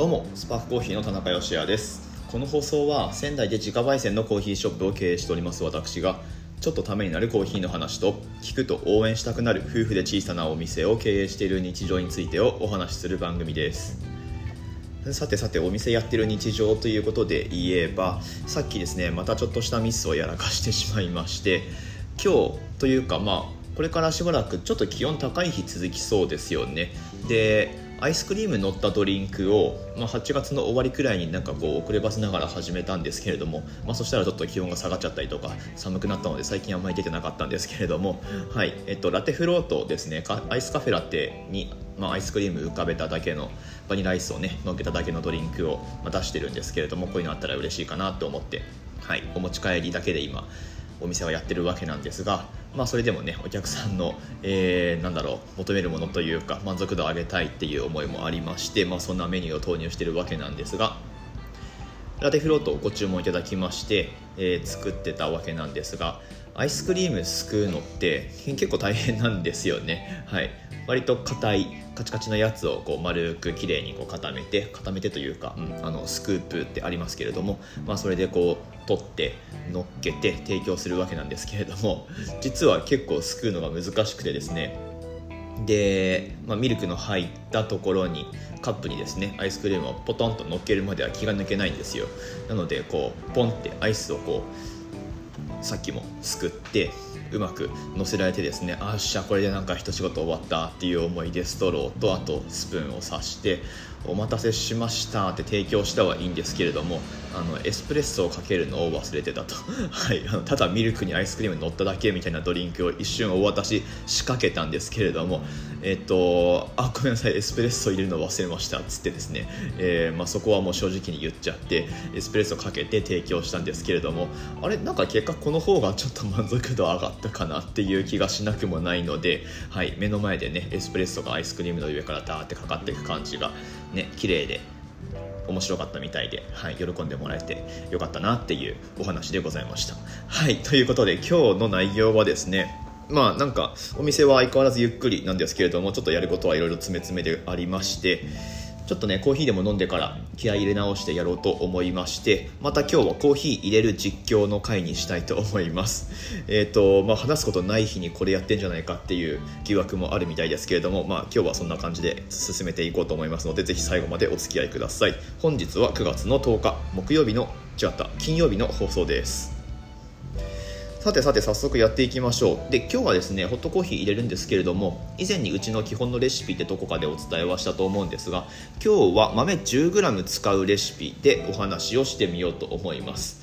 どうもスパークコーヒーの田中芳也です。この放送は仙台で自家焙煎のコーヒーショップを経営しております私がちょっとためになるコーヒーの話と聞くと応援したくなる夫婦で小さなお店を経営している日常についてをお話しする番組です。さてさてお店やってる日常ということで言えばさっきですねまたちょっとしたミスをやらかしてしまいまして今日というかまあこれからしばらくちょっと気温高い日続きそうですよね。でアイスクリーム乗ったドリンクを、まあ、8月の終わりくらいになんかこう遅ればせながら始めたんですけれども、まあ、そしたらちょっと気温が下がっちゃったりとか寒くなったので最近あんまり出てなかったんですけれども、はい。えっと、ラテフロートですね。アイスカフェラテに、まあ、アイスクリーム浮かべただけのバニラアイスをね乗っけただけのドリンクを出してるんですけれどもこういうのあったら嬉しいかなと思って、はい、お持ち帰りだけで今お店はやってるわけなんですが、まあ、それでもねお客さんの、えー、なんだろう求めるものというか満足度を上げたいっていう思いもありまして、まあ、そんなメニューを投入してるわけなんですがラテフロートをご注文いただきまして、えー、作ってたわけなんですがアイスクリームすくうのって結構大変なんですよね、はい、割と硬いカチカチのやつをこう丸くきれいにこう固めて固めてというか、うん、あのスクープってありますけれども、まあ、それでこう取って乗っけて提供するわけなんですけれども実は結構すくうのが難しくてですねで、まあ、ミルクの入ったところにカップにですねアイスクリームをポトンと乗っけるまでは気が抜けないんですよ。なのでこうポンってアイスをこうさっきもすくってうまく乗せられてですねあっしゃこれでなんか一仕事終わったっていう思いでストローとあとスプーンを刺してお待たせしましたって提供したはいいんですけれどもあのエスプレッソをかけるのを忘れてたと、はい、あのただミルクにアイスクリームに乗っただけみたいなドリンクを一瞬お渡し仕掛けたんですけれどもえっとあごめんなさいエスプレッソ入れるの忘れましたっつってですね、えー、まあ、そこはもう正直に言っちゃってエスプレッソかけて提供したんですけれどもあれなんか結果この方がちょっと満足度上がったかなっていう気がしなくもないので、はい、目の前でねエスプレッソがアイスクリームの上からダーってかかっていく感じがね綺麗で面白かったみたいで、はい、喜んでもらえてよかったなっていうお話でございました。はいということで今日の内容はですねまあなんかお店は相変わらずゆっくりなんですけれどもちょっとやることはいろいろ詰め詰めでありましてちょっとねコーヒーでも飲んでから気合入れ直してやろうと思いましてまた今日はコーヒー入れる実況の回にしたいと思います。えっ、ー、とまあ話すことない日にこれやってんじゃないかっていう疑惑もあるみたいですけれどもまあ今日はそんな感じで進めていこうと思いますのでぜひ最後までお付き合いください。本日は9月の10日木曜日の違った金曜日の放送です。さてさて早速やっていきましょう。で今日はですねホットコーヒー入れるんですけれども以前にうちの基本のレシピってどこかでお伝えはしたと思うんですが今日は豆 10g 使うレシピでお話をしてみようと思います。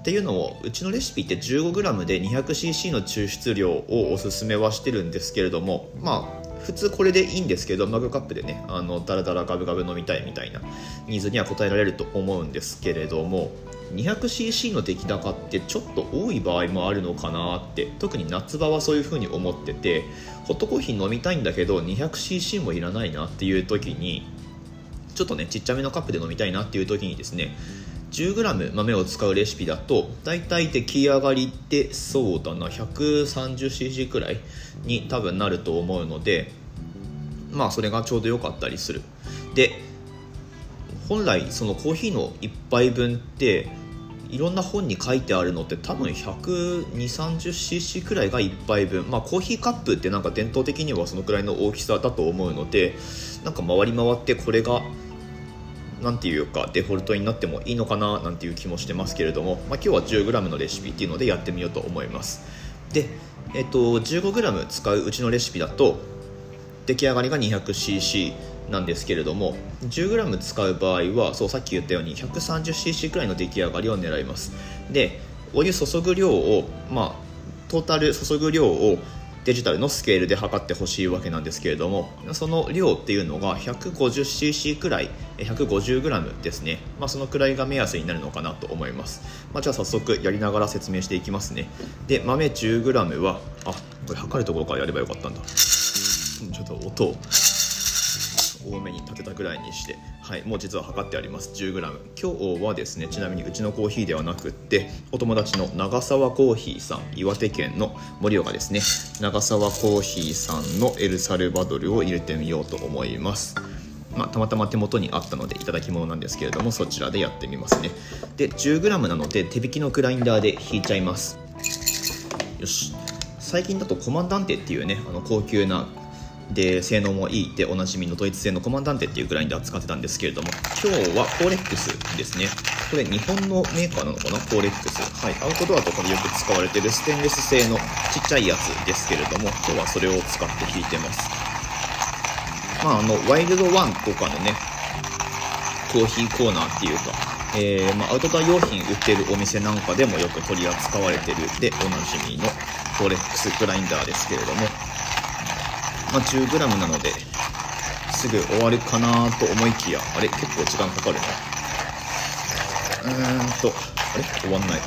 っていうのもうちのレシピって 15g で 200cc の抽出量をおすすめはしてるんですけれどもまあ普通これでいいんですけどマグカップでねあのダラダラガブガブ飲みたいみたいなニーズには応えられると思うんですけれども 200cc の出来高ってちょっと多い場合もあるのかなって特に夏場はそういう風に思っててホットコーヒー飲みたいんだけど 200cc もいらないなっていう時にちょっとねちっちゃめのカップで飲みたいなっていう時にですね 10g 豆を使うレシピだと大体出来上がりってそうだな 130cc くらいに多分なると思うのでまあそれがちょうど良かったりする。で本来そのコーヒーの1杯分っていろんな本に書いてあるのって多分 12030cc くらいが1杯分。まあコーヒーカップってなんか伝統的にはそのくらいの大きさだと思うのでなんか回り回ってこれが何ていうかデフォルトになってもいいのかななんていう気もしてますけれども、まあ、今日は 10g のレシピっていうのでやってみようと思います。で、えっと、15g 使ううちのレシピだと出来上がりが 200cc なんですけれども 10g 使う場合はそうさっき言ったように 130cc くらいの出来上がりを狙います。でお湯注ぐ量をまあトータル注ぐ量をデジタルのスケールで測ってほしいわけなんですけれどもその量っていうのが 150cc くらい 150g ですね、まあ、そのくらいが目安になるのかなと思います、まあ、じゃあ早速やりながら説明していきますね。で豆 10g はあこれ測るところからやればよかったんだ。ちょっと音多めに立てたぐらいにして、はい、もう実は測ってあります 10g 今日はですねちなみにうちのコーヒーではなくってお友達の長沢コーヒーさん岩手県の盛岡ですね長沢コーヒーさんのエルサルバドルを入れてみようと思いますまあ、たまたま手元にあったのでいただき物なんですけれどもそちらでやってみますねで 10g なので手引きのグラインダーで引いちゃいますよし最近だとコマンダンテっていうねあの高級なで性能もいいでおなじみのドイツ製のコマンダンテっていうグラインダー使ってたんですけれども今日はコーレックスですね。これ日本のメーカーなのかな？コーレックス。はい。アウトドアとかでよく使われてるステンレス製のちっちゃいやつですけれども今日はそれを使って弾いてます。まああのワイルドワンとかのねコーヒーコーナーっていうかえー、まあ、アウトドア用品売ってるお店なんかでもよく取り扱われてるでおなじみのコーレックスグラインダーですけれどもまあ、10g なのですぐ終わるかなと思いきやあれ？結構時間かかるなうーんとあれ？終わんない。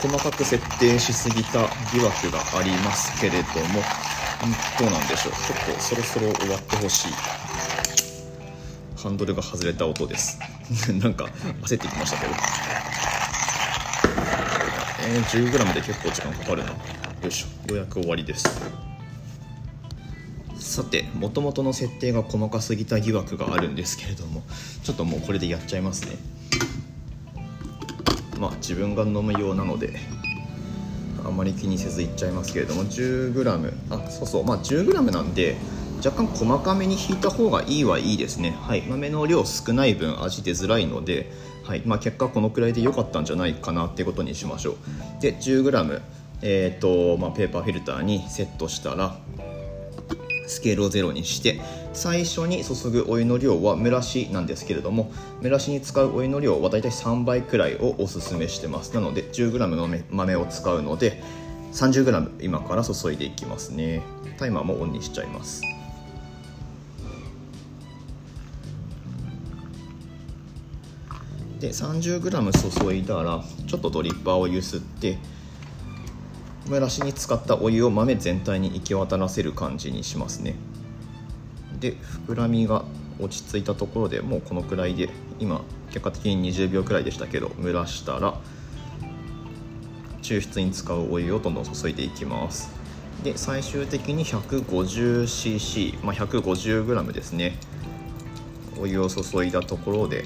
細かく設定しすぎた疑惑がありますけれどもどうなんでしょう。ちょっとそろそろ終わってほしい。ハンドルが外れた音です。なんか焦ってきましたけど。えー、10g で結構時間かかるな。よいしょ。ようやく終わりです。さてもともとの設定が細かすぎた疑惑があるんですけれどもちょっともうこれでやっちゃいますね。まあ自分が飲むようなのであまり気にせずいっちゃいますけれども 10g あそうそう。まあ 10g なんで若干細かめに引いた方がいいはいいですね。はい。豆の量少ない分味出づらいので、はい。まあ、結果このくらいで良かったんじゃないかなってことにしましょう。で 10g えーとまあ、ペーパーフィルターにセットしたらスケールを0にして最初に注ぐお湯の量は蒸らしなんですけれども蒸らしに使うお湯の量はだいたい3倍くらいをおすすめしてます。なので 10g の豆を使うので 30g 今から注いでいきますね。タイマーもオンにしちゃいます。で 30g 注いだらちょっとドリッパーをゆすって蒸らしに使ったお湯を豆全体に行き渡らせる感じにしますね。で膨らみが落ち着いたところでもうこのくらいで今結果的に20秒くらいでしたけど蒸らしたら抽出に使うお湯をどんどん注いでいきます。で最終的に 150cc ま 150g ですね。お湯を注いだところで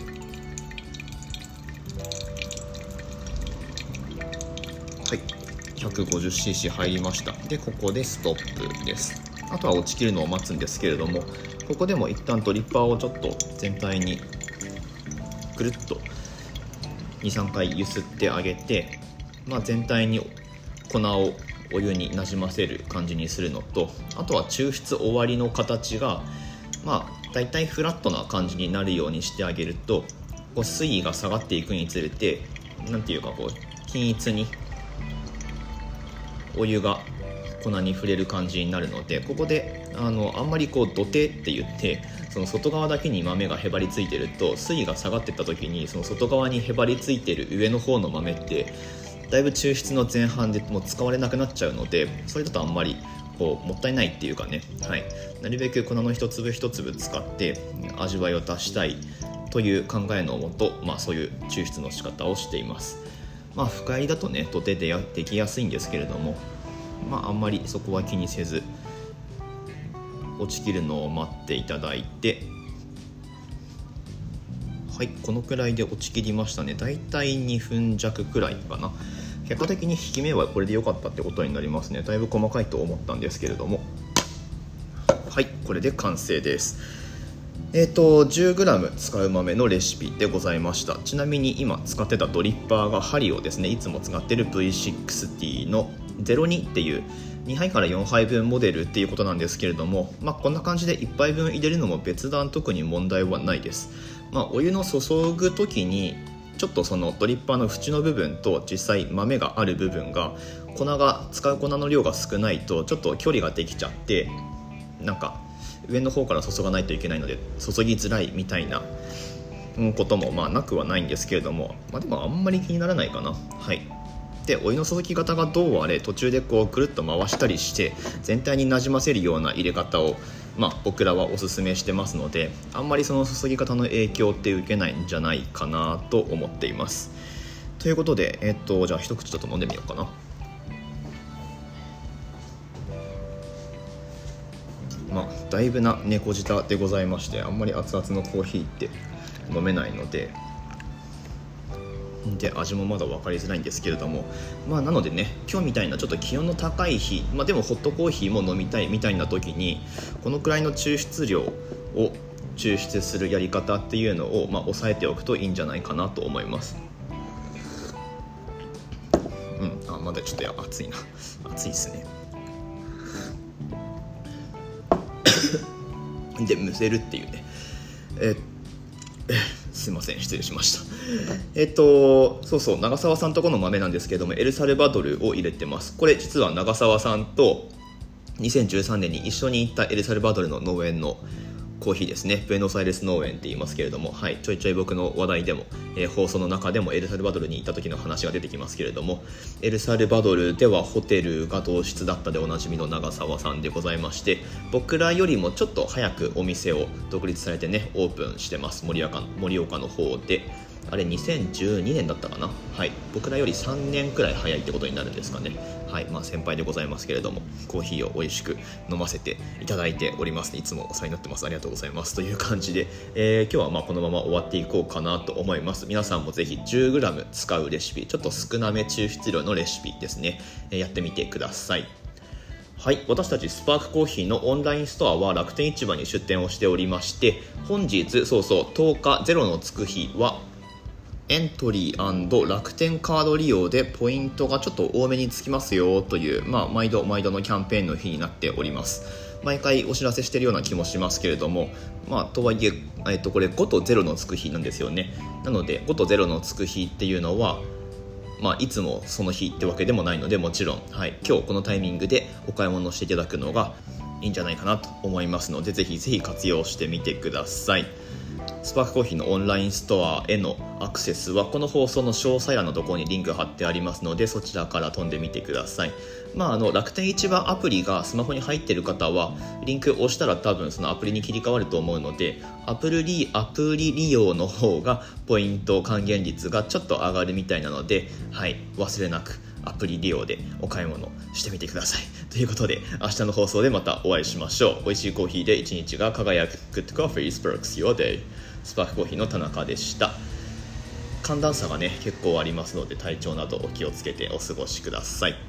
150cc 入りました。でここでストップです。あとは落ちきるのを待つんですけれどもここでも一旦ドリッパーをちょっと全体にくるっと23回ゆすってあげて、まあ、全体に粉をお湯になじませる感じにするのとあとは抽出終わりの形がまあだいたいフラットな感じになるようにしてあげるとこう水位が下がっていくにつれて何ていうかこう均一にお湯が粉に触れる感じになるのでここであのあんまりこう土手って言ってその外側だけに豆がへばりついてると水位が下がってった時にその外側にへばりついてる上の方の豆ってだいぶ抽出の前半でもう使われなくなっちゃうのでそれだとあんまりこうもったいないっていうかね、はい、なるべく粉の一粒一粒使って味わいを出したいという考えのもと、まあ、そういう抽出の仕方をしています。まあ深入りだとね土手でやできやすいんですけれどもまああんまりそこは気にせず落ちきるのを待っていただいてはいこのくらいで落ちきりましたね。だいたい2分弱くらいかな。結果的に引き目はこれで良かったってことになりますね。だいぶ細かいと思ったんですけれども。はいこれで完成です。えーと、10g 使う豆のレシピでございました。ちなみに今使ってたドリッパーが針をですね。いつも使ってる V6T の02っていう2杯から4杯分モデルっていうことなんですけれども、まあ、こんな感じで1杯分入れるのも別段特に問題はないです、まあ、お湯の注ぐ時にちょっとそのドリッパーの縁の部分と実際豆がある部分が粉が使う粉の量が少ないとちょっと距離ができちゃってなんか上の方から注がないといけないので注ぎづらいみたいなこともまあなくはないんですけれども、まあ、でもあんまり気にならないかな。はい。でお湯の注ぎ方がどうあれ途中でこうくるっと回したりして全体になじませるような入れ方をまあ、僕らはおすすめしてますのであんまりその注ぎ方の影響って受けないんじゃないかなと思っています。ということで、えっと、じゃあ一口ちょっと飲んでみようかな。まあだいぶな猫舌でございましてあんまり熱々のコーヒーって飲めないのでで味もまだ分かりづらいんですけれどもまあなのでね今日みたいなちょっと気温の高い日、まあ、でもホットコーヒーも飲みたいみたいな時にこのくらいの抽出量を抽出するやり方っていうのを、まあ、押さえておくといいんじゃないかなと思います。うんあまだちょっと熱いな。熱いですね。でむせるっていうね。え すいません失礼しました。えっとそうそう長澤さんとこの豆なんですけどもエルサルバドルを入れてます。これ実は長澤さんと2013年に一緒に行ったエルサルバドルの農園のコーヒーですね。ブエノサイレス農園って言いますけれども、はい、ちょいちょい僕の話題でも、えー、放送の中でもエルサルバドルに行った時の話が出てきますけれどもエルサルバドルではホテルが同室だったでおなじみの長澤さんでございまして僕らよりもちょっと早くお店を独立されてねオープンしてます盛岡の方で。あれ2012年だったかな。はい。僕らより3年くらい早いってことになるんですかね。はい。まあ先輩でございますけれどもコーヒーを美味しく飲ませていただいております。いつもお世話になってます。ありがとうございます。という感じで、えー、今日はまあこのまま終わっていこうかなと思います。皆さんもぜひ 10g 使うレシピちょっと少なめ抽出量のレシピですね、えー、やってみてください。はい、私たちスパークコーヒーのオンラインストアは楽天市場に出店をしておりまして本日そうそう10日ゼロのつく日はエントリー楽天カード利用でポイントがちょっと多めにつきますよという、まあ、毎度毎度のキャンペーンの日になっております。毎回お知らせしてるような気もしますけれども、まあ、とはいええっと、これ5と0のつく日なんですよね。なので5と0のつく日っていうのはまあ、いつもその日ってわけでもないのでもちろん、はい、今日このタイミングでお買い物していただくのがいいんじゃないかなと思いますのでぜひぜひ活用してみてください。スパークコーヒーのオンラインストアへのアクセスはこの放送の詳細欄のところにリンク貼ってありますのでそちらから飛んでみてください、まあ、あの楽天市場アプリがスマホに入っている方はリンクを押したら多分そのアプリに切り替わると思うのでアプリアプリ利用の方がポイント還元率がちょっと上がるみたいなので、はい、忘れなくアプリ利用でお買い物してみてください。ということで、明日の放送でまたお会いしましょう。美味しいコーヒーで一日が輝く Good Coffee Sparks Your Day スパークコーヒーの田中でした。寒暖差がね結構ありますので体調などお気をつけてお過ごしください。